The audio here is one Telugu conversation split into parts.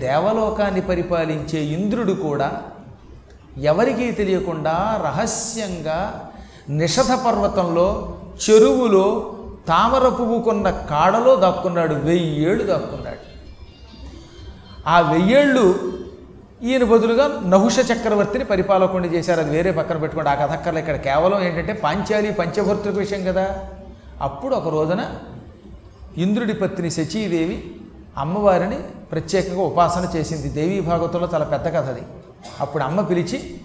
దేవలోకాన్ని పరిపాలించే ఇంద్రుడు కూడా ఎవరికీ తెలియకుండా రహస్యంగా నిషధ పర్వతంలో చెరువులో తామర పువ్వుకున్న కాడలో దాక్కున్నాడు వెయ్యేళ్ళు దాక్కున్నాడు. ఆ వెయ్యేళ్ళు ఈయన బదులుగా నహుష చక్రవర్తిని పరిపాలకుండా చేశారు. అది వేరే పక్కన పెట్టుకోండి. ఆ కథక్కర్లు ఇక్కడ కేవలం ఏంటంటే పాంచాలి పంచభర్తృక విషయం కదా. అప్పుడు ఒక రోజున ఇంద్రుడి పత్ని శచీదేవి అమ్మవారిని ప్రత్యేకంగా ఉపాసన చేసింది. దేవీ భాగవతంలో చాలా పెద్ద కథ అది. అప్పుడు అమ్మ పిలిచి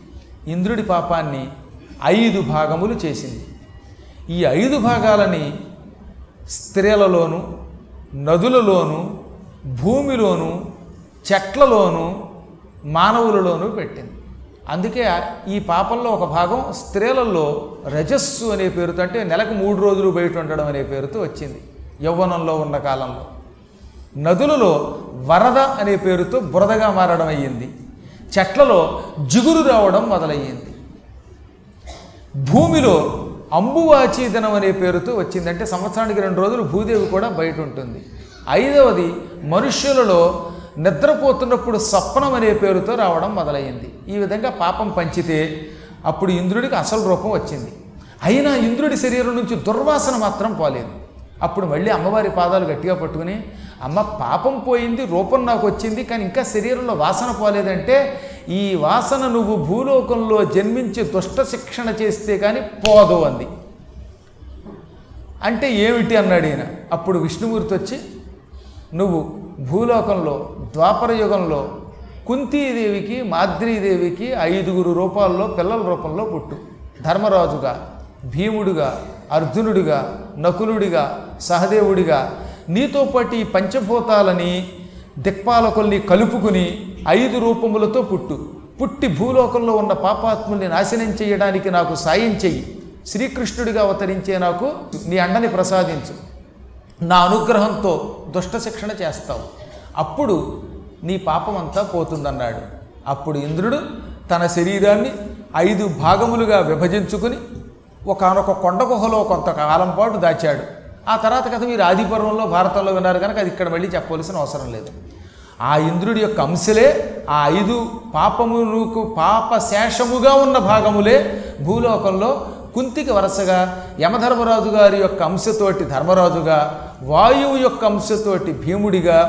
ఇంద్రుడి పాపాన్ని ఐదు భాగములు చేసింది. ఈ ఐదు భాగాలని స్త్రీలలోను నదులలోను భూమిలోను చెట్లలోను మానవులలోనూ పెట్టింది. అందుకే ఈ పాపంలో ఒక భాగం స్త్రీలలో రజస్సు అనే పేరుతో అంటే నెలకు మూడు రోజులు బయట ఉండడం అనే పేరుతో వచ్చింది. యవ్వనంలో ఉన్న కాలంలో. నదులలో వరద అనే పేరుతో బురదగా మారడం అయ్యింది. చెట్లలో జిగురు రావడం మొదలయ్యింది. భూమిలో అంబువాచీదనం అనే పేరుతో వచ్చిందంటే సంవత్సరానికి రెండు రోజులు భూదేవి కూడా బయట ఉంటుంది ఐదవది మనుష్యులలో నిద్రపోతున్నప్పుడు సప్నం అనే పేరుతో రావడం మొదలయ్యింది. ఈ విధంగా పాపం పంచితే అప్పుడు ఇంద్రుడికి అసలు రూపం వచ్చింది. అయినా ఇంద్రుడి శరీరం నుంచి దుర్వాసన మాత్రం పోలేదు. అప్పుడు మళ్ళీ అమ్మవారి పాదాలు గట్టిగా పట్టుకుని అమ్మ పాపం పోయింది రూపం నాకు వచ్చింది కానీ ఇంకా శరీరంలో వాసన పోలేదంటే ఈ వాసన నువ్వు భూలోకంలో జన్మించి దుష్ట శిక్షణ చేస్తే కానీ పోదు అంది. అంటే ఏమిటి అన్నాడు ఈయన. అప్పుడు విష్ణుమూర్తి వచ్చి నువ్వు భూలోకంలో ద్వాపర యుగంలో కుంతీదేవికి మాద్రీదేవికి ఐదుగురు రూపాల్లో పిల్లల రూపంలో పుట్టు. ధర్మరాజుగా భీముడుగా అర్జునుడిగా నకులుడిగా సహదేవుడిగా నీతో పాటు ఈ పంచభూతాలని దిక్పాలకుల్ని కలుపుకుని ఐదు రూపములతో పుట్టు. పుట్టి భూలోకంలో ఉన్న పాపాత్ముల్ని నాశనం చేయడానికి నాకు సాయం చెయ్యి. శ్రీకృష్ణుడిగా అవతరించే నాకు నీ అండని ప్రసాదించు. నా అనుగ్రహంతో దుష్ట శిక్షణ చేస్తావు. అప్పుడు నీ పాపం అంతా పోతుందన్నాడు. అప్పుడు ఇంద్రుడు తన శరీరాన్ని ఐదు భాగములుగా విభజించుకుని ఒకనొక కొండ గుహలో కొంతకాలం పాటు దాచాడు. ఆ తర్వాత కథ మీరు ఆదిపర్వంలో భారతంలో విన్నారు కనుక అది ఇక్కడ మళ్ళీ చెప్పవలసిన అవసరం లేదు. ఆ ఇంద్రుడి యొక్క అంశలే ఆ ఐదు పాపములకు పాప శేషముగా ఉన్న భాగములే భూలోకంలో కుంతికి వరుసగా యమధర్మరాజు గారి యొక్క అంశతోటి ధర్మరాజుగా వాయువు యొక్క అంశతోటి భీముడిగా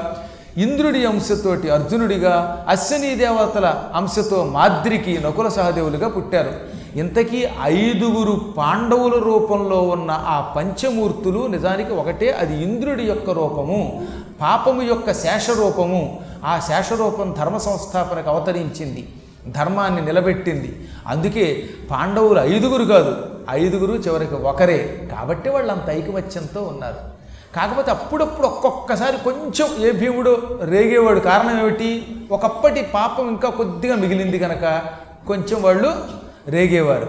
ఇంద్రుడి అంశతోటి అర్జునుడిగా అశ్వినీ దేవతల అంశతో మాద్రికి నకుల సహదేవులుగా పుట్టారు. ఇంతకీ ఐదుగురు పాండవుల రూపంలో ఉన్న ఆ పంచమూర్తులు నిజానికి ఒకటే అది ఇంద్రుడి యొక్క రూపము పాపము యొక్క శేషరూపము ఆ శేషరూపం ధర్మ సంస్థాపనకు అవతరించింది ధర్మాన్ని నిలబెట్టింది. అందుకే పాండవులు ఐదుగురు కాదు ఐదుగురు చివరికి ఒకరే. కాబట్టి వాళ్ళు అంత ఐకమత్యంతో ఉన్నారు. కాకపోతే అప్పుడప్పుడు ఒక్కొక్కసారి కొంచెం ఏ భీముడు రేగేవాడు. కారణం ఏమిటి? ఒకప్పటి పాపం ఇంకా కొద్దిగా మిగిలింది కనుక కొంచెం వాళ్ళు రేగేవారు.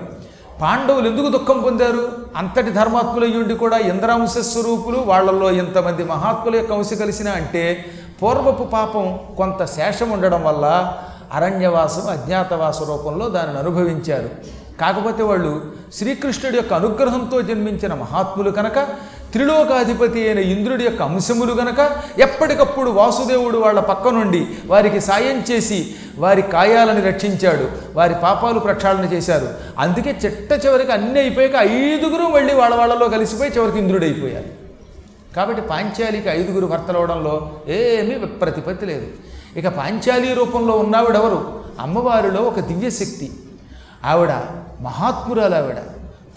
పాండవులు ఎందుకు దుఃఖం పొందారు? అంతటి ధర్మాత్ములయ్యుండి కూడా ఇంద్రాంశ స్వరూపులు వాళ్ళల్లో ఇంతమంది మహాత్ముల యొక్క అంశ కలిసిన అంటే పూర్వపు పాపం కొంత శేషం ఉండడం వల్ల అరణ్యవాసం అజ్ఞాతవాస రూపంలో దానిని అనుభవించారు. కాకపోతే వాళ్ళు శ్రీకృష్ణుడి యొక్క అనుగ్రహంతో జన్మించిన మహాత్ములు కనుక త్రిలోకాధిపతి అయిన ఇంద్రుడి యొక్క అంశములు గనక ఎప్పటికప్పుడు వాసుదేవుడు వాళ్ళ పక్క నుండి వారికి సాయం చేసి వారి కాయాలని రక్షించాడు వారి పాపాలు ప్రక్షాళన చేశారు. అందుకే చిట్ట చివరికి అన్నీ అయిపోయాక ఐదుగురు మళ్ళీ వాళ్ళ వాళ్ళలో కలిసిపోయి చివరికి ఇంద్రుడు అయిపోయారు కాబట్టి పాంచాలికి ఐదుగురు భర్తలవడంలో ఏమీ ప్రతిపత్తి లేదు. ఇక పాంచాలి రూపంలో ఉన్నావిడెవరు? అమ్మవారిలో ఒక దివ్యశక్తి. ఆవిడ మహాత్మురాలు ఆవిడ.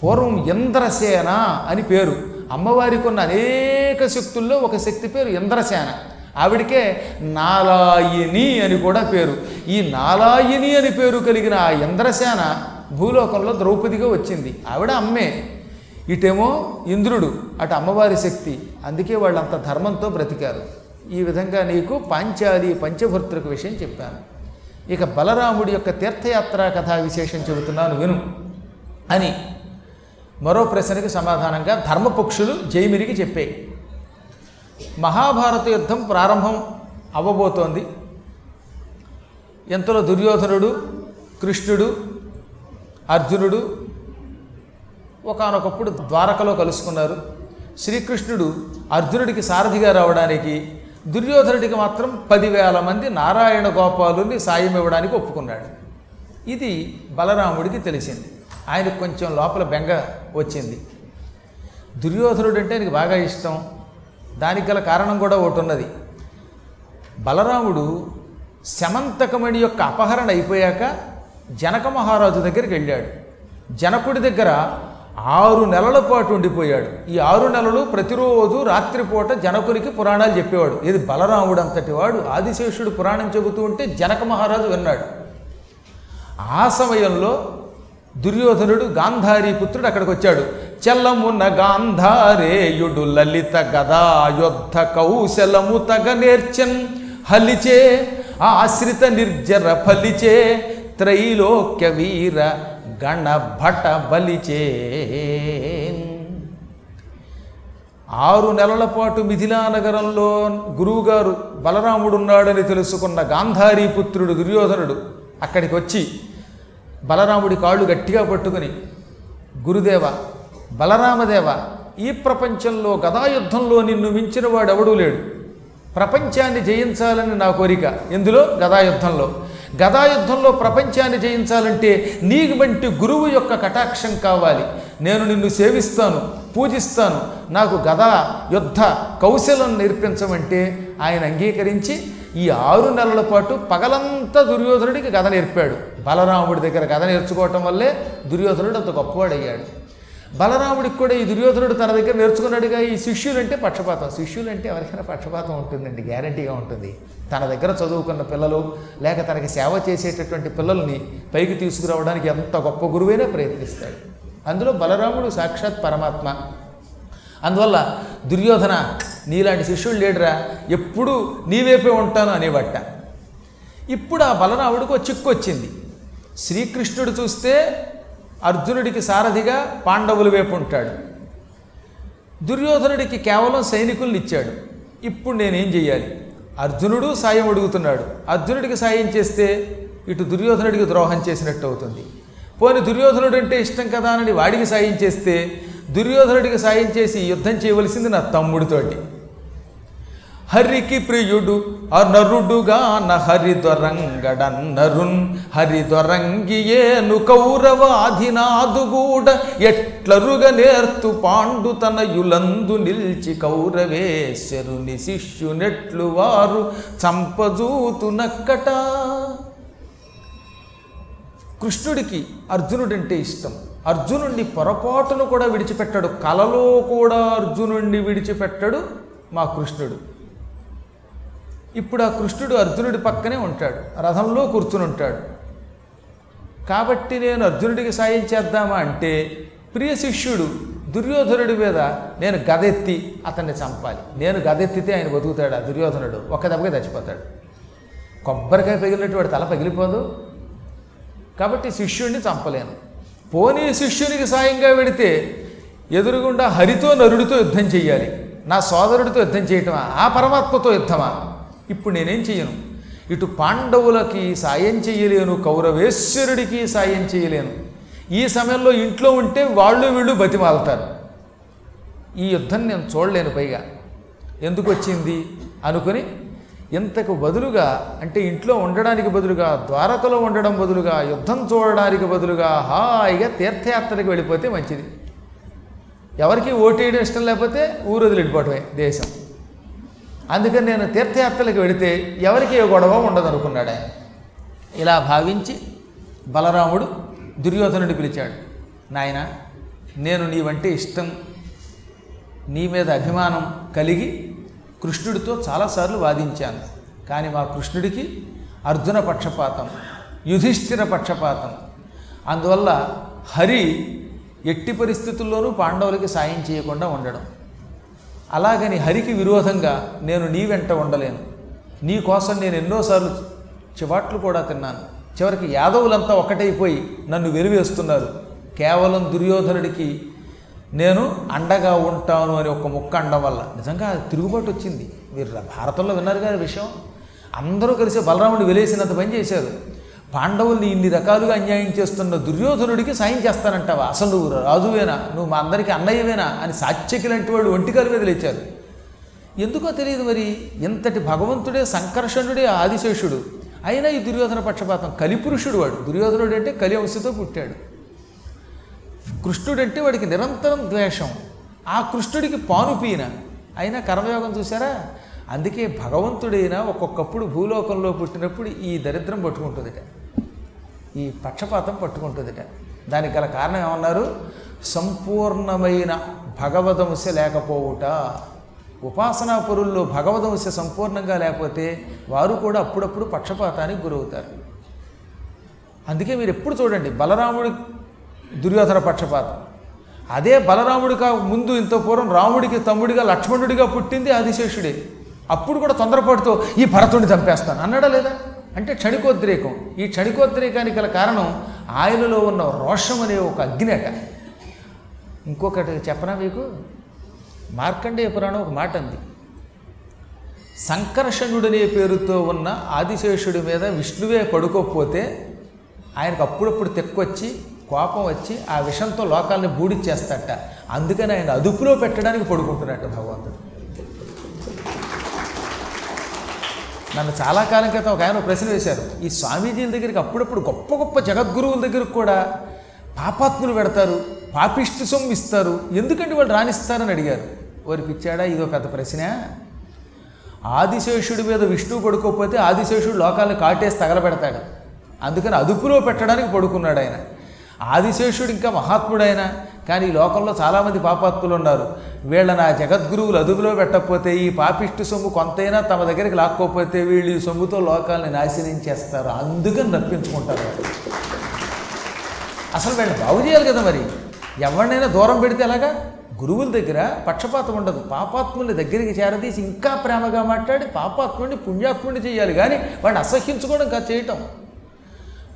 పూర్వం ఇంద్రసేన అని పేరు. అమ్మవారికి ఉన్న అనేక శక్తుల్లో ఒక శక్తి పేరు ఇంద్రసేన. ఆవిడికే నాలాయిని అని కూడా పేరు. ఈ నాలాయిని అని పేరు కలిగిన ఆ ఇంద్రసేన భూలోకంలో ద్రౌపదిగా వచ్చింది. ఆవిడ అమ్మే. ఇటేమో ఇంద్రుడు అటు అమ్మవారి శక్తి. అందుకే వాళ్ళంత ధర్మంతో బ్రతికారు. ఈ విధంగా నీకు పాంచాలి పంచభర్తృక విషయం చెప్పాను. ఇక బలరాముడి యొక్క తీర్థయాత్రా కథా విశేషం చెబుతున్నాను విను. అని మరో ప్రశ్నకి సమాధానంగా ధర్మపక్షులు జైమిరికి చెప్పాయి మహాభారత యుద్ధం ప్రారంభం అవ్వబోతోంది. ఎంతలో దుర్యోధనుడు కృష్ణుడు అర్జునుడు ఒకానొకప్పుడు ద్వారకలో కలుసుకున్నారు. శ్రీకృష్ణుడు అర్జునుడికి సారథిగా రావడానికి దుర్యోధనుడికి మాత్రం పదివేల మంది నారాయణ గోపాలుని సాయం ఇవ్వడానికి ఒప్పుకున్నాడు. ఇది బలరాముడికి తెలిసింది. ఆయనకు కొంచెం లోపల బెంగ వచ్చింది. దుర్యోధనుడు అంటే ఆయనకు బాగా ఇష్టం. దానికి గల కారణం కూడా ఒకటి ఉన్నది. బలరాముడు శమంతకమణి యొక్క అపహరణ అయిపోయాక జనక మహారాజు దగ్గరికి వెళ్ళాడు. జనకుడి దగ్గర ఆరు నెలల పాటు ఉండిపోయాడు. ఈ ఆరు నెలలు ప్రతిరోజు రాత్రిపూట జనకునికి పురాణాలు చెప్పేవాడు. ఇది బలరాముడు అంతటి వాడు ఆదిశేషుడు పురాణం చెబుతూ ఉంటే జనక మహారాజు విన్నాడు. ఆ సమయంలో దుర్యోధనుడు గాంధారీ పుత్రుడు అక్కడికి వచ్చాడు చెల్లమున్న గాంధారేయుడు లలిత గదా యుద్ధ కౌశలము తగ నేర్చన్. హలిచే ఆశ్రిత నిర్జర ఫలిచే. త్రైలోక్య వీర గణ భట బలిచే ఆరు నెలల పాటు మిథిలా నగరంలో గురువుగారు బలరాముడు ఉన్నాడని తెలుసుకున్న గాంధారీ పుత్రుడు దుర్యోధనుడు అక్కడికి వచ్చి బలరాముడి కాళ్ళు గట్టిగా పట్టుకుని గురుదేవ బలరామదేవ ఈ ప్రపంచంలో గదాయుద్ధంలో నిన్ను మించిన వాడెవడూ లేడు. ప్రపంచాన్ని జయించాలని నా కోరిక. ఎందులో? గదాయుద్ధంలో. గదాయుద్ధంలో ప్రపంచాన్ని జయించాలంటే నీ వంటి గురువు యొక్క కటాక్షం కావాలి. నేను నిన్ను సేవిస్తాను పూజిస్తాను. నాకు గదా యుద్ధ కౌశలం నేర్పించమంటే ఆయన అంగీకరించి ఈ ఆరు నెలల పాటు పగలంతా దుర్యోధనుడికి గద నేర్పాడు. బలరాముడి దగ్గర గద నేర్చుకోవటం వల్లే దుర్యోధనుడు అంత గొప్పవాడయ్యాడు. బలరాముడికి కూడా ఈ దుర్యోధనుడు తన దగ్గర నేర్చుకున్నాడుగా ఈ శిష్యులంటే పక్షపాతం. శిష్యులంటే ఎవరికైనా పక్షపాతం ఉంటుందండి గ్యారంటీగా ఉంటుంది. తన దగ్గర చదువుకున్న పిల్లలు లేక తనకి సేవ చేసేటటువంటి పిల్లల్ని పైకి తీసుకురావడానికి ఎంత గొప్ప గురువైనా ప్రయత్నిస్తాడు. అందులో బలరాముడు సాక్షాత్ పరమాత్మ. అందువల్ల దుర్యోధన నీలాంటి శిష్యుడు లేడురా ఎప్పుడూ నీవేపే ఉంటాను అనేవట్ట ఇప్పుడు ఆ బలరాముడికి ఒక చిక్కు వచ్చింది శ్రీకృష్ణుడు చూస్తే అర్జునుడికి సారథిగా పాండవుల వైపు ఉంటాడు. దుర్యోధనుడికి కేవలం సైనికుల్ని ఇచ్చాడు. ఇప్పుడు నేనేం చేయాలి అర్జునుడు సాయం అడుగుతున్నాడు. అర్జునుడికి సాయం చేస్తే ఇటు దుర్యోధనుడికి ద్రోహం చేసినట్టు అవుతుంది. పోని దుర్యోధనుడు అంటే ఇష్టం కదా అని వాడికి సాయం చేస్తే దుర్యోధనుడికి సాయం చేసి యుద్ధం చేయవలసింది నా తమ్ముడితోటి. హరికి ప్రియుడు అనరుడుగా హరి దొరంగియేను కౌరవాధినాదుగూడ ఎట్లరుగ నేర్తు పాండు తనయులందు నిల్చి కౌరవేశ్వరుని శిష్యునెట్లు వారు చంపజూతునక్కట కృష్ణుడికి అర్జునుడంటే ఇష్టం. అర్జునుడిని పొరపాటును కూడా విడిచిపెట్టాడు. కలలో కూడా అర్జునుడిని విడిచిపెట్టాడు మా కృష్ణుడు. ఇప్పుడు ఆ కృష్ణుడు అర్జునుడి పక్కనే ఉంటాడు. రథంలో కూర్చుని ఉంటాడు. కాబట్టి నేను అర్జునుడికి సాయం చేద్దామా అంటే ప్రియ శిష్యుడు దుర్యోధనుడి మీద నేను గదెత్తి అతన్ని చంపాలి. నేను గదెత్తితే ఆయన బతుకుతాడు? ఆ దుర్యోధనుడు ఒక్క దెబ్బగా చచ్చిపోతాడు. కొబ్బరికాయ పగిలినట్టు వాడు తల పగిలిపోదు. కాబట్టి శిష్యుడిని చంపలేను. పోనీ శిష్యునికి సాయంగా వెడితే ఎదురుగుండా హరితో నరుడితో యుద్ధం చేయాలి నా సోదరుడితో యుద్ధం చేయటమా ఆ పరమాత్మతో యుద్ధమా? ఇప్పుడు నేనేం చెయ్యను? ఇటు పాండవులకి సాయం చేయలేను కౌరవేశ్వరుడికి సాయం చేయలేను ఈ సమయంలో ఇంట్లో ఉంటే వాళ్ళు వీళ్ళు బతిమాలతారు. ఈ యుద్ధం నేను చూడలేను పైగా. ఎందుకు వచ్చింది? అనుకుని ఇంతకు బదులుగా అంటే ఇంట్లో ఉండడానికి బదులుగా ద్వారకలో ఉండడం బదులుగా యుద్ధం చూడడానికి బదులుగా హాయిగా తీర్థయాత్రకు వెళ్ళిపోతే మంచిది. ఎవరికి ఓటేయడం ఇష్టం లేకపోతే ఊరు వదిలిపోవటమే దేశం. అందుకని నేను తీర్థయాత్రలకు వెళితే ఎవరికి ఏ గొడవ ఉండదు అనుకున్నాడు ఆయన. ఇలా భావించి బలరాముడు దుర్యోధనుడిని పిలిచాడు నాయన నేను నీవంటే ఇష్టం నీ మీద అభిమానం కలిగి కృష్ణుడితో చాలాసార్లు వాదించాను. కానీ మా కృష్ణుడికి అర్జున పక్షపాతం యుధిష్ఠిర పక్షపాతం. అందువల్ల హరి ఎట్టి పరిస్థితుల్లోనూ పాండవులకి సాయం చేయకుండా ఉండడం. అలాగని హరికి విరోధంగా నేను నీ వెంట ఉండలేను. నీ కోసం నేను ఎన్నోసార్లు చివాట్లు కూడా తిన్నాను. చివరికి యాదవులంతా ఒకటైపోయి నన్ను వెలివేస్తున్నారు. కేవలం దుర్యోధనుడికి నేను అండగా ఉంటాను అని ఒక ముక్క అండం వల్ల. నిజంగా అది తిరుగుబాటు వచ్చింది. మీరు భారతంలో విన్నారు కదా విషయం. అందరూ కలిసి బలరాముడు వెలేసినంత పని చేశారు. పాండవుల్ని ఇన్ని రకాలుగా అన్యాయం చేస్తున్న దుర్యోధనుడికి సాయం చేస్తానంటావా? అసలు నువ్వు రాజువేనా? నువ్వు మా అందరికీ అన్నయ్యవేనా? అని సాత్యకి లాంటి వాళ్ళు ఒంటికాల మీద లేచారు. ఎందుకో తెలియదు మరి. ఇంతటి భగవంతుడే సంకర్షణుడే ఆదిశేషుడు. అయినా ఈ దుర్యోధన పక్షపాతం కలిపురుషుడు వాడు. దుర్యోధనుడు అంటే కలి అంశతో పుట్టాడు. కృష్ణుడంటే వాడికి నిరంతరం ద్వేషం. ఆ కృష్ణుడికి పానుపీన అయినా కర్మయోగం చూసారా అందుకే భగవంతుడైనా ఒక్కొక్కప్పుడు భూలోకంలో పుట్టినప్పుడు ఈ దరిద్రం పట్టుకుంటుందిట. ఈ పక్షపాతం పట్టుకుంటుందిట. దానికి గల కారణం ఏమన్నారు? సంపూర్ణమైన భగవదంశ లేకపోవుట. ఉపాసనా పరుల్లో భగవదంశ సంపూర్ణంగా లేకపోతే వారు కూడా అప్పుడప్పుడు పక్షపాతానికి గురవుతారు. అందుకే మీరు ఎప్పుడు చూడండి బలరాముడి దుర్యోధన పక్షపాతం. అదే బలరాముడిగా ముందు ఇంత పూర్వం రాముడికి తమ్ముడిగా లక్ష్మణుడిగా పుట్టింది ఆదిశేషుడే. అప్పుడు కూడా తొందరపడుతూ ఈ భరతుడిని చంపేస్తాను. అన్నాడా లేదా? అంటే క్షణికోద్రేకం. ఈ క్షణికోద్రేకానికి గల కారణం ఆయనలో ఉన్న రోషం అనే ఒక అగ్నిట ఇంకొకటి చెప్పనా మీకు? మార్కండేయ పురాణం ఒక మాట అంది. సంకర్షణుడనే పేరుతో ఉన్న ఆదిశేషుడి మీద విష్ణువే పడుకోకపోతే ఆయనకు అప్పుడప్పుడు తెక్కొచ్చి కోపం వచ్చి ఆ విషంతో లోకాలని బూడిచ్చేస్తట. అందుకని ఆయన అదుపులో పెట్టడానికి పడుకుంటున్నట్టు భగవంతుడు. నన్ను చాలా కాలం క్రితం ఒక ఆయన ఒక ప్రశ్న వేశారు. ఈ స్వామీజీల దగ్గరికి అప్పుడప్పుడు గొప్ప గొప్ప జగద్గురువుల దగ్గరికి కూడా పాపాత్ములు పెడతారు పాపిష్టి సొమ్ము ఇస్తారు ఎందుకంటే వాళ్ళు రాణిస్తారని అడిగారు. వారి పిచ్చాడా ఇదో పెద్ద ప్రశ్న. ఆదిశేషుడి మీద విష్ణువు పడుకోకపోతే ఆదిశేషుడు లోకాలను కాటేసి తగలబెడతాడు. అందుకని అదుపులో పెట్టడానికి పడుకున్నాడు ఆయన. ఆదిశేషుడు ఇంకా మహాత్ముడైన కానీ ఈ లోకంలో చాలామంది పాపాత్ములు ఉన్నారు. వీళ్ళ నా జగద్గురువులు అదుపులో పెట్టకపోతే ఈ పాపిష్టి సొమ్ము కొంతైనా తమ దగ్గరికి లాక్కోకపోతే వీళ్ళు ఈ సొమ్ముతో లోకాలని నాశనం చేస్తారు. అందుకని రప్పించుకుంటారు. అసలు వీళ్ళని బాగు చేయాలి కదా మరి? ఎవరినైనా దూరం పెడితే ఎలాగా? గురువుల దగ్గర పక్షపాతం ఉండదు. పాపాత్ముని దగ్గరికి చేరదీసి ఇంకా ప్రేమగా మాట్లాడి పాపాత్ముడిని పుణ్యాత్ముడిని చేయాలి. కానీ వాడిని అసహ్యించుకోవడం కాదు చేయటం.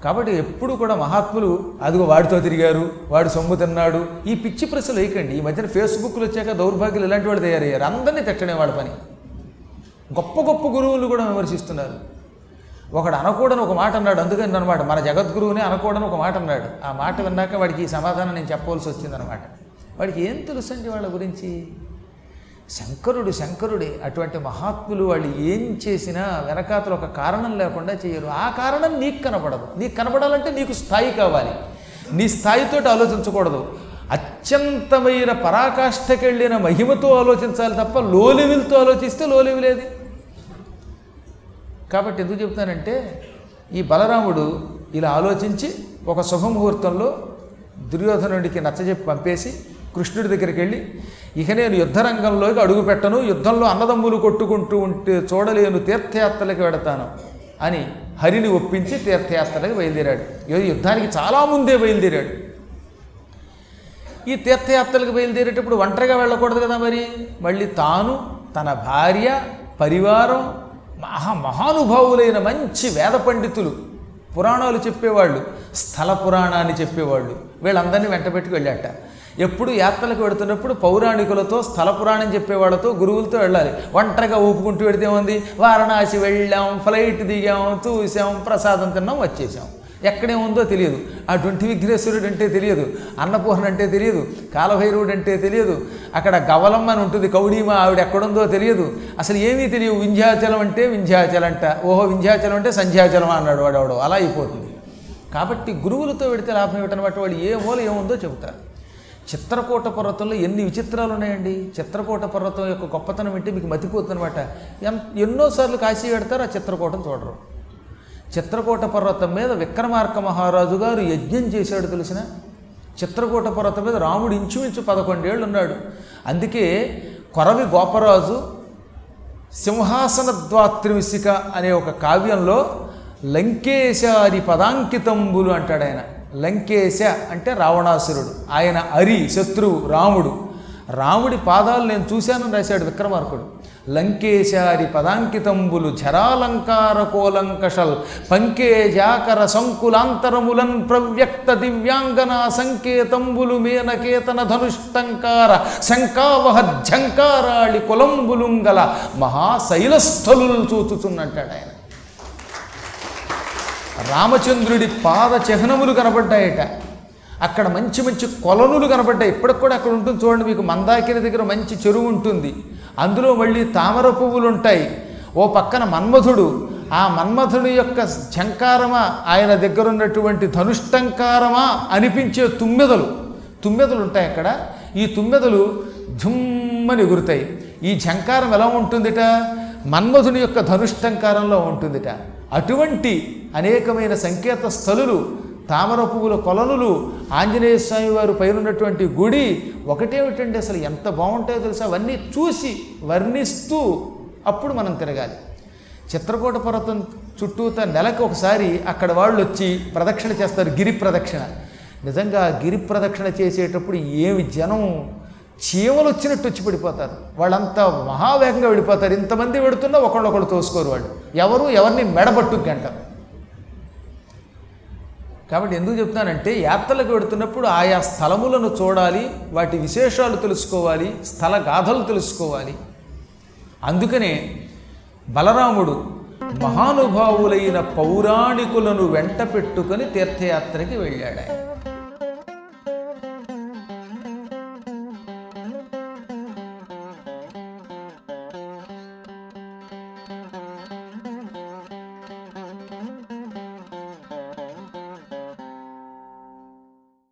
కాబట్టి ఎప్పుడు కూడా మహాత్ములు అదిగో వాడితో తిరిగారు వాడు సొమ్ము తిన్నాడు. ఈ పిచ్చి ప్రశ్నలు వేయకండి ఈ మధ్యన ఫేస్బుక్లు వచ్చాక దౌర్భాగ్యులు ఇలాంటి వాడు తయారయ్యారు? అందరినీ తిట్టనే వాడి పని. గొప్ప గొప్ప గురువులు కూడా విమర్శిస్తున్నారు. ఒకడు అనకూడని ఒక మాట అన్నాడు అందుకని అనమాట మన జగద్గురువుని అనకూడని ఒక మాట అన్నాడు. ఆ మాట విన్నాక వాడికి ఈ సమాధానం నేను చెప్పవలసి వచ్చిందనమాట వాడికి ఏం తెలుసండి వాళ్ళ గురించి? శంకరుడు శంకరుడే అటువంటి మహాత్ములు వాళ్ళు ఏం చేసినా వెనకాతలు ఒక కారణం లేకుండా చేయరు. ఆ కారణం నీకు కనపడదు నీకు కనపడాలంటే నీకు స్థాయి కావాలి. నీ స్థాయితో ఆలోచించకూడదు. అత్యంతమైన పరాకాష్ఠకెళ్ళిన మహిమతో ఆలోచించాలి తప్ప లో లెవెల్తో ఆలోచిస్తే లో లెవెలేది కాబట్టి ఎందుకు చెప్తానంటే ఈ బలరాముడు ఇలా ఆలోచించి ఒక శుభముహూర్తంలో దుర్యోధనుడికి నచ్చజెప్పి పంపేసి కృష్ణుడి దగ్గరికి వెళ్ళి ఇక నేను యుద్ధరంగంలోకి అడుగుపెట్టను యుద్ధంలో అన్నదమ్ములు కొట్టుకుంటూ ఉంటే చూడలేను తీర్థయాత్రలకు వెడతాను అని హరిని ఒప్పించి తీర్థయాత్రలకు బయలుదేరాడు. ఈ యుద్ధానికి చాలా ముందే బయలుదేరాడు. ఈ తీర్థయాత్రలకు బయలుదేరేటప్పుడు ఒంటరిగా వెళ్ళకూడదు కదా మరి? మళ్ళీ తాను తన భార్య పరివారం మహా మహానుభావులైన మంచి వేద పండితులు పురాణాలు చెప్పేవాళ్ళు స్థల పురాణాన్ని చెప్పేవాళ్ళు వీళ్ళందరినీ వెంటబెట్టుకు వెళ్ళాట. ఎప్పుడు యాత్రలకు వెడుతున్నప్పుడు పౌరాణికులతో స్థల పురాణం చెప్పేవాళ్ళతో గురువులతో వెళ్ళాలి. ఒంటరిగా ఊపుకుంటూ వెడితే ఉంది వారణాసి వెళ్ళాం ఫ్లైట్ దిగాం చూసాం ప్రసాదం తిన్నాం వచ్చేసాం. ఎక్కడేముందో తెలియదు. అటువంటి విఘ్నేశ్వరుడు అంటే తెలియదు. అన్నపూర్ణ అంటే తెలియదు. కాలభైరవుడు అంటే తెలియదు. అక్కడ గవలమ్మ అని ఉంటుంది కౌడీమ ఆవిడ ఎక్కడుందో తెలియదు. అసలు ఏమీ తెలియదు వింధ్యాచలం అంటే వింధ్యాచలం అంట. ఓహో వింధ్యాచలం అంటే సంధ్యాచలం అన్నాడు వాడవాడు అలా అయిపోతుంది. కాబట్టి గురువులతో పెడితే లాభం ఏమిటనమాట వాళ్ళు ఏ మూల ఏముందో చెబుతారు. చిత్రకూట పర్వతంలో ఎన్ని విచిత్రాలు ఉన్నాయండి? చిత్రకూట పర్వతం యొక్క గొప్పతనం ఏంటి? మీకు మతిపోతుందన్నమాట. ఎన్ ఎన్నోసార్లు కాశీ పెడతారు ఆ చిత్రకూటం చూడరు. చిత్రకూట పర్వతం మీద విక్రమార్క మహారాజు గారు యజ్ఞం చేశాడు తెలిసిన? చిత్రకూట పర్వతం మీద రాముడు ఇంచుమించు పదకొండేళ్ళు ఉన్నాడు అందుకే కొరవి గోపరాజు సింహాసన ద్వాత్రివిసిక అనే ఒక కావ్యంలో లంకేశారి పదాంకితంబులు అంటాడు ఆయన లంకేశ అంటే రావణాసురుడు. ఆయన అరి శత్రువు రాముడు. రాముడి పాదాలు నేను చూశానని రాశాడు విక్రమార్కుడు. లంకేశారి పదాంకితంబులు ఝరాలంకార కోలంకషల్ పంకేజాకర సంకులాంతరములన్ ప్రవ్యక్త దివ్యాంగన సంకేతంబులు మేనకేతన ధనుష్టంకార శంకావహ ఝంకారాళి కులంబులుంగల మహాశైలస్థలు చూచుచున్నట్టాడు ఆయన. రామచంద్రుడి పాద చిహ్నములు కనబడ్డాయట. అక్కడ మంచి మంచి కొలనులు కనబడ్డాయి. ఇప్పటికి కూడా అక్కడ ఉంటుంది చూడండి మీకు మందాకిని దగ్గర మంచి చెరువు ఉంటుంది. అందులో మళ్ళీ తామర పువ్వులు ఉంటాయి. ఓ పక్కన మన్మధుడు ఆ మన్మధుడి యొక్క ఝంకారమా ఆయన దగ్గర ఉన్నటువంటి ధనుష్టంకారమా అనిపించే తుమ్మెదలు. తుమ్మెదలు ఉంటాయి అక్కడ. ఈ తుమ్మెదలు ఝుమ్మని ఎగురుతాయి. ఈ ఝంకారం ఎలా ఉంటుందిట? మన్మధుని యొక్క ధనుష్టంకారంలో ఉంటుందిట. అటువంటి అనేకమైన సంకేత స్థలులు తామర పువ్వుల కొలనులు ఆంజనేయ స్వామి వారు పైనున్నటువంటి గుడి ఒకటేమిటండి అసలు? ఎంత బాగుంటాయో తెలుసా? అవన్నీ చూసి వర్ణిస్తూ అప్పుడు మనం తిరగాలి. చిత్రకూట పర్వతం చుట్టూత నెలకు ఒకసారి అక్కడ వాళ్ళు వచ్చి ప్రదక్షిణ చేస్తారు గిరి ప్రదక్షిణ. నిజంగా గిరి ప్రదక్షిణ చేసేటప్పుడు ఏమి జనం చీమలు వచ్చినట్టు వచ్చి పడిపోతారు. వాళ్ళంతా మహావేగంగా వెళ్ళిపోతారు ఇంతమంది పెడుతున్నా ఒకళ్ళొకళ్ళు తోసుకోరు వాళ్ళు. ఎవరు ఎవరిని మెడబట్టు గంటారు కాబట్టి ఎందుకు చెప్తున్నానంటే యాత్రలకు వెడుతున్నప్పుడు ఆయా స్థలములను చూడాలి వాటి విశేషాలు తెలుసుకోవాలి స్థల గాథలు తెలుసుకోవాలి. అందుకనే బలరాముడు మహానుభావులైన పౌరాణికులను వెంట పెట్టుకొని తీర్థయాత్రకి వెళ్ళాడు ఆయన